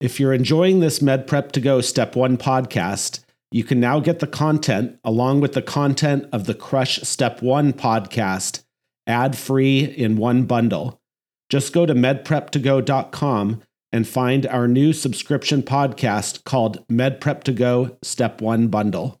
If you're enjoying this Med Prep to Go Step 1 podcast, you can now get the content along with the content of the Crush Step 1 podcast ad free in one bundle. Just go to medprep2go.com and find our new subscription podcast called Med Prep to Go Step 1 Bundle.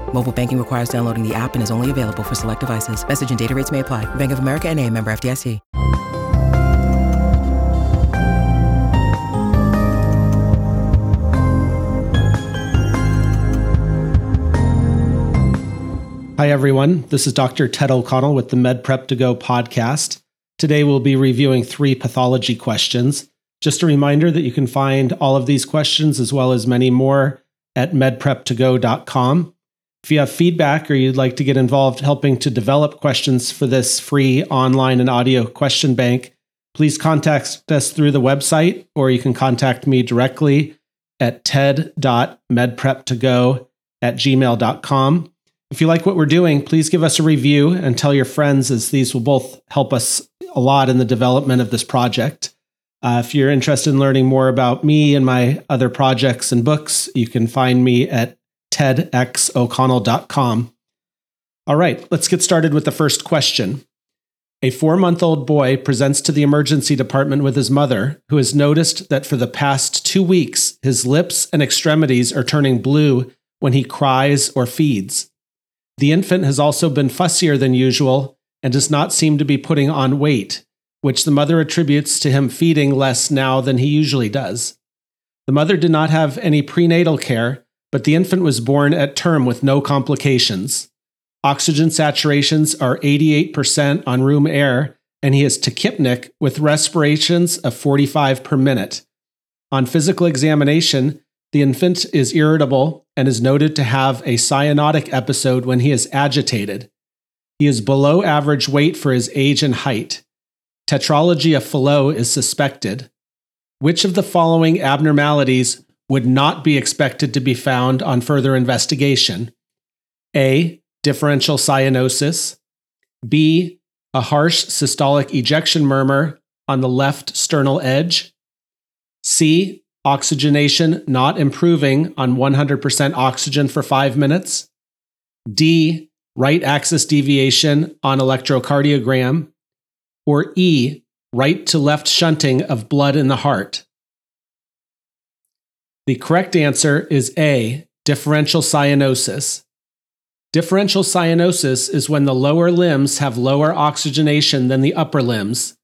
Mobile banking requires downloading the app and is only available for select devices. Message and data rates may apply. Bank of America and a member FDIC. Hi, everyone. This is Dr. Ted O'Connell with the Med Prep to Go podcast. Today, we'll be reviewing three pathology questions. Just a reminder that you can find all of these questions as well as many more at medprep2go.com. If you have feedback or you'd like to get involved helping to develop questions for this free online and audio question bank, please contact us through the website or you can contact me directly at ted.medprep2go at gmail.com. If you like what we're doing, please give us a review and tell your friends, as these will both help us a lot in the development of this project. Uh, if you're interested in learning more about me and my other projects and books, you can find me at tedxoconnell.com. All right, let's get started with the first question. A four month old boy presents to the emergency department with his mother, who has noticed that for the past two weeks, his lips and extremities are turning blue when he cries or feeds. The infant has also been fussier than usual and does not seem to be putting on weight, which the mother attributes to him feeding less now than he usually does. The mother did not have any prenatal care, but the infant was born at term with no complications. Oxygen saturations are 88% on room air, and he is tachypneic with respirations of 45 per minute. On physical examination, the infant is irritable and is noted to have a cyanotic episode when he is agitated. He is below average weight for his age and height. Tetralogy of Fallot is suspected. Which of the following abnormalities would not be expected to be found on further investigation? A. Differential cyanosis. B. A harsh systolic ejection murmur on the left sternal edge. C. Oxygenation not improving on 100% oxygen for five minutes. D. Right axis deviation on electrocardiogram. Or E. Right to left shunting of blood in the heart. The correct answer is A. Differential cyanosis. Differential cyanosis is when the lower limbs have lower oxygenation than the upper limbs.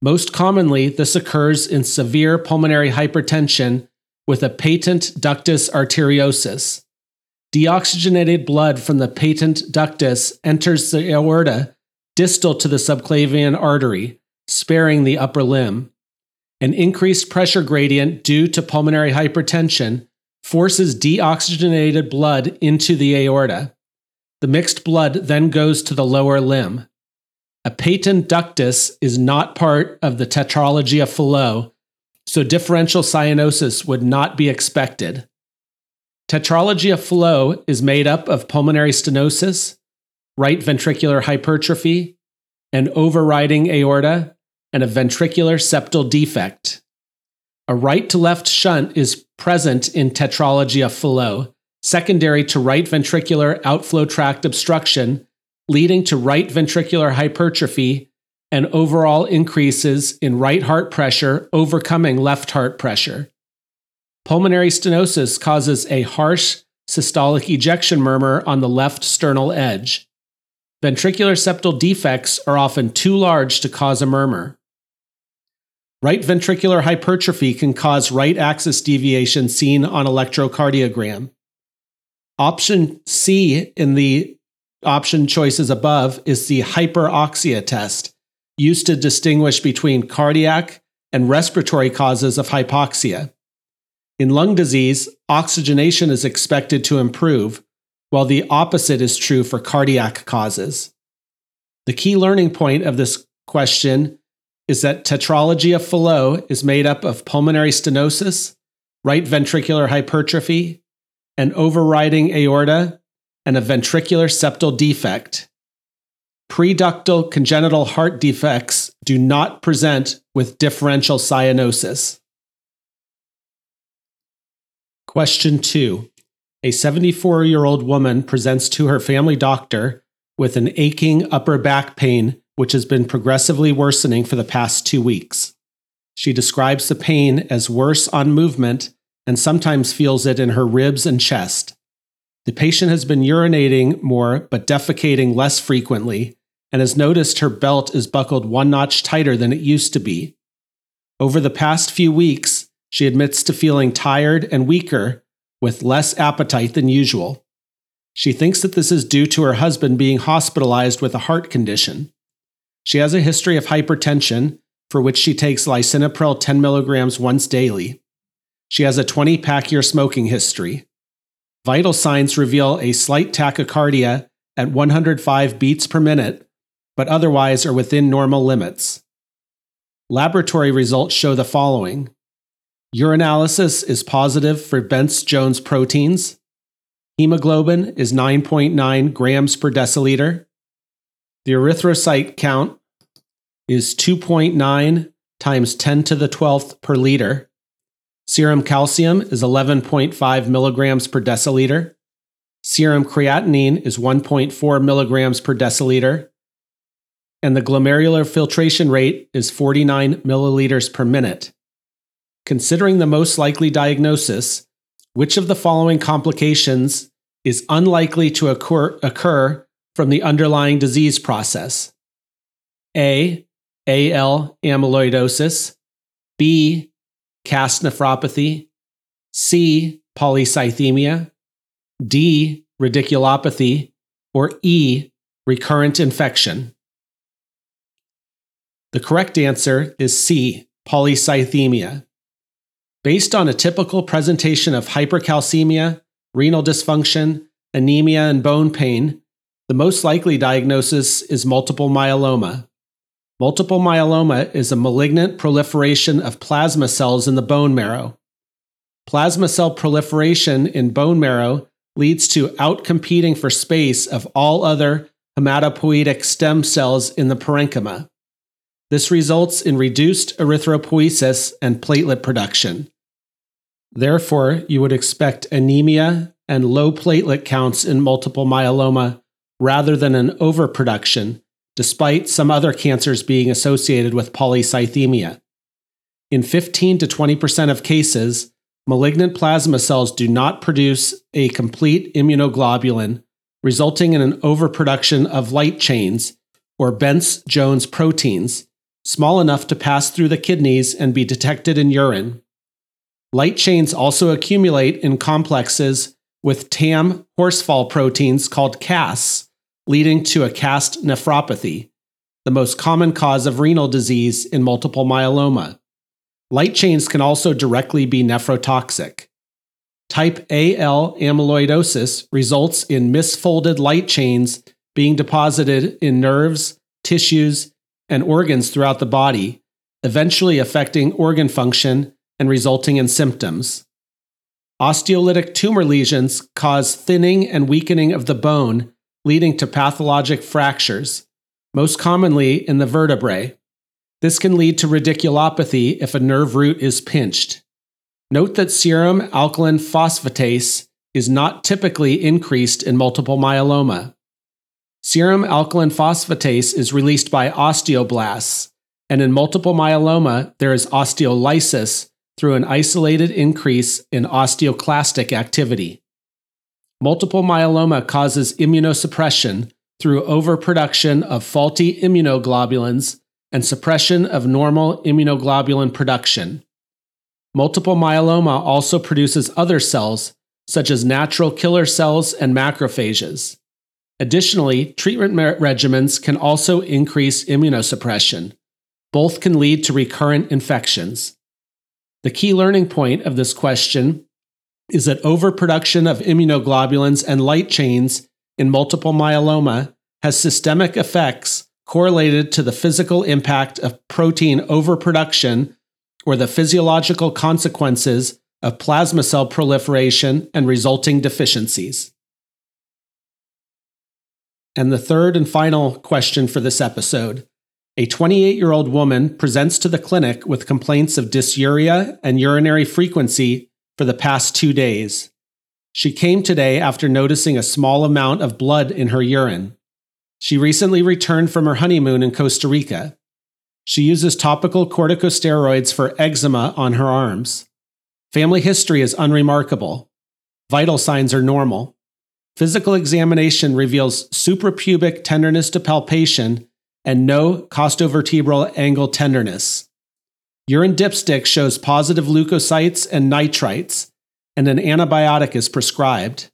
Most commonly, this occurs in severe pulmonary hypertension with a patent ductus arteriosus. Deoxygenated blood from the patent ductus enters the aorta distal to the subclavian artery, sparing the upper limb. An increased pressure gradient due to pulmonary hypertension forces deoxygenated blood into the aorta. The mixed blood then goes to the lower limb. A patent ductus is not part of the tetralogy of Fallot, so differential cyanosis would not be expected. Tetralogy of Fallot is made up of pulmonary stenosis, right ventricular hypertrophy, an overriding aorta, and a ventricular septal defect. A right to left shunt is present in tetralogy of Fallot, secondary to right ventricular outflow tract obstruction leading to right ventricular hypertrophy and overall increases in right heart pressure overcoming left heart pressure. Pulmonary stenosis causes a harsh systolic ejection murmur on the left sternal edge. Ventricular septal defects are often too large to cause a murmur. Right ventricular hypertrophy can cause right axis deviation seen on electrocardiogram. Option C in the option choices above is the hyperoxia test, used to distinguish between cardiac and respiratory causes of hypoxia. In lung disease, oxygenation is expected to improve, while the opposite is true for cardiac causes. The key learning point of this question is that tetralogy of Fallot is made up of pulmonary stenosis, right ventricular hypertrophy, an overriding aorta, and a ventricular septal defect. Preductal congenital heart defects do not present with differential cyanosis. Question 2. A 74 year old woman presents to her family doctor with an aching upper back pain, which has been progressively worsening for the past two weeks. She describes the pain as worse on movement and sometimes feels it in her ribs and chest. The patient has been urinating more but defecating less frequently and has noticed her belt is buckled one notch tighter than it used to be. Over the past few weeks, she admits to feeling tired and weaker with less appetite than usual. She thinks that this is due to her husband being hospitalized with a heart condition. She has a history of hypertension, for which she takes lisinopril 10 milligrams once daily. She has a 20 pack year smoking history. Vital signs reveal a slight tachycardia at 105 beats per minute, but otherwise are within normal limits. Laboratory results show the following urinalysis is positive for Bence Jones proteins, hemoglobin is 9.9 grams per deciliter, the erythrocyte count is 2.9 times 10 to the 12th per liter. Serum calcium is 11.5 milligrams per deciliter. Serum creatinine is 1.4 milligrams per deciliter. And the glomerular filtration rate is 49 milliliters per minute. Considering the most likely diagnosis, which of the following complications is unlikely to occur, occur from the underlying disease process? A. AL amyloidosis. B cast nephropathy, C, polycythemia, D, radiculopathy, or E, recurrent infection? The correct answer is C, polycythemia. Based on a typical presentation of hypercalcemia, renal dysfunction, anemia, and bone pain, the most likely diagnosis is multiple myeloma. Multiple myeloma is a malignant proliferation of plasma cells in the bone marrow. Plasma cell proliferation in bone marrow leads to outcompeting for space of all other hematopoietic stem cells in the parenchyma. This results in reduced erythropoiesis and platelet production. Therefore, you would expect anemia and low platelet counts in multiple myeloma rather than an overproduction despite some other cancers being associated with polycythemia. In 15 to 20% of cases, malignant plasma cells do not produce a complete immunoglobulin, resulting in an overproduction of light chains, or Bence Jones proteins, small enough to pass through the kidneys and be detected in urine. Light chains also accumulate in complexes with TAM horsefall proteins called casts, leading to a cast nephropathy, the most common cause of renal disease in multiple myeloma. Light chains can also directly be nephrotoxic. Type AL amyloidosis results in misfolded light chains being deposited in nerves, tissues, and organs throughout the body, eventually affecting organ function and resulting in symptoms. Osteolytic tumor lesions cause thinning and weakening of the bone leading to pathologic fractures, most commonly in the vertebrae. This can lead to radiculopathy if a nerve root is pinched. Note that serum alkaline phosphatase is not typically increased in multiple myeloma. Serum alkaline phosphatase is released by osteoblasts, and in multiple myeloma, there is osteolysis through an isolated increase in osteoclastic activity. Multiple myeloma causes immunosuppression through overproduction of faulty immunoglobulins and suppression of normal immunoglobulin production. Multiple myeloma also produces other cells, such as natural killer cells and macrophages. Additionally, treatment regimens can also increase immunosuppression. Both can lead to recurrent infections. The key learning point of this question is that overproduction of immunoglobulins and light chains in multiple myeloma has systemic effects correlated to the physical impact of protein overproduction or the physiological consequences of plasma cell proliferation and resulting deficiencies. And the third and final question for this episode. A 28 year old woman presents to the clinic with complaints of dysuria and urinary frequency for the past two days. She came today after noticing a small amount of blood in her urine. She recently returned from her honeymoon in Costa Rica. She uses topical corticosteroids for eczema on her arms. Family history is unremarkable. Vital signs are normal. Physical examination reveals suprapubic tenderness to palpation and no costovertebral angle tenderness. Urine dipstick shows positive leukocytes and nitrites, and an antibiotic is prescribed.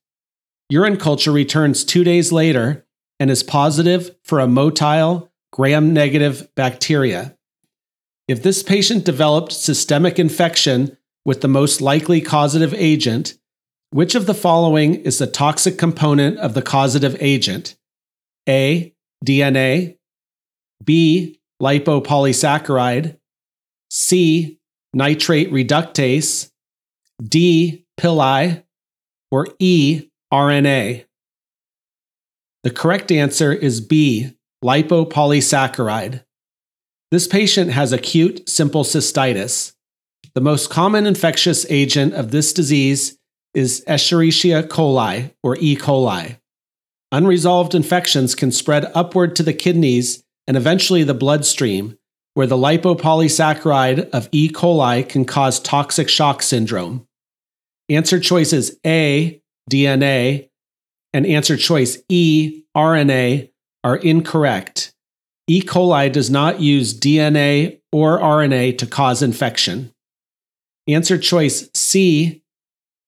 Urine culture returns two days later and is positive for a motile gram negative bacteria. If this patient developed systemic infection with the most likely causative agent, which of the following is the toxic component of the causative agent? A. DNA, B. Lipopolysaccharide, C. Nitrate reductase, D. Pili, or E. RNA. The correct answer is B. Lipopolysaccharide. This patient has acute simple cystitis. The most common infectious agent of this disease is Escherichia coli or E. coli. Unresolved infections can spread upward to the kidneys and eventually the bloodstream, where the lipopolysaccharide of E. coli can cause toxic shock syndrome. Answer choices A, DNA, and answer choice E, RNA, are incorrect. E. coli does not use DNA or RNA to cause infection. Answer choice C,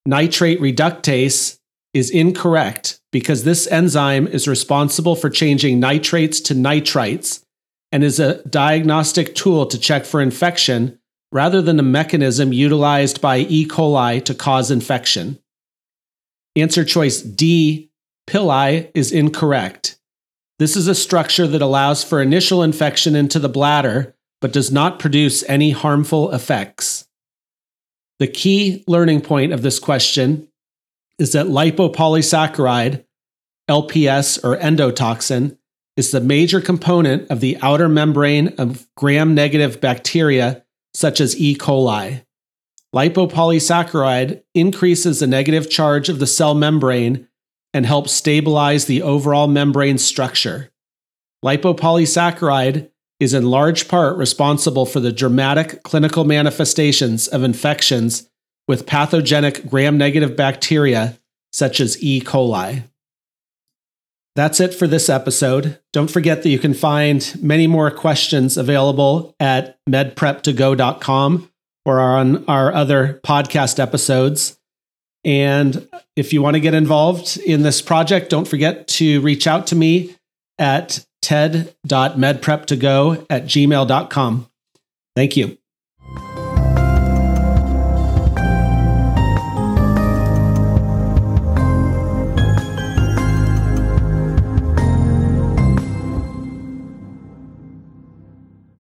nitrate reductase, is incorrect because this enzyme is responsible for changing nitrates to nitrites and is a diagnostic tool to check for infection rather than a mechanism utilized by E. coli to cause infection. Answer choice D, pili, is incorrect. This is a structure that allows for initial infection into the bladder but does not produce any harmful effects. The key learning point of this question is that lipopolysaccharide, LPS or endotoxin, is the major component of the outer membrane of gram negative bacteria such as E. coli. Lipopolysaccharide increases the negative charge of the cell membrane and helps stabilize the overall membrane structure. Lipopolysaccharide is in large part responsible for the dramatic clinical manifestations of infections with pathogenic gram negative bacteria such as E. coli. That's it for this episode. Don't forget that you can find many more questions available at medprep2go.com or on our other podcast episodes. And if you want to get involved in this project, don't forget to reach out to me at ted.medprep2go at gmail.com. Thank you.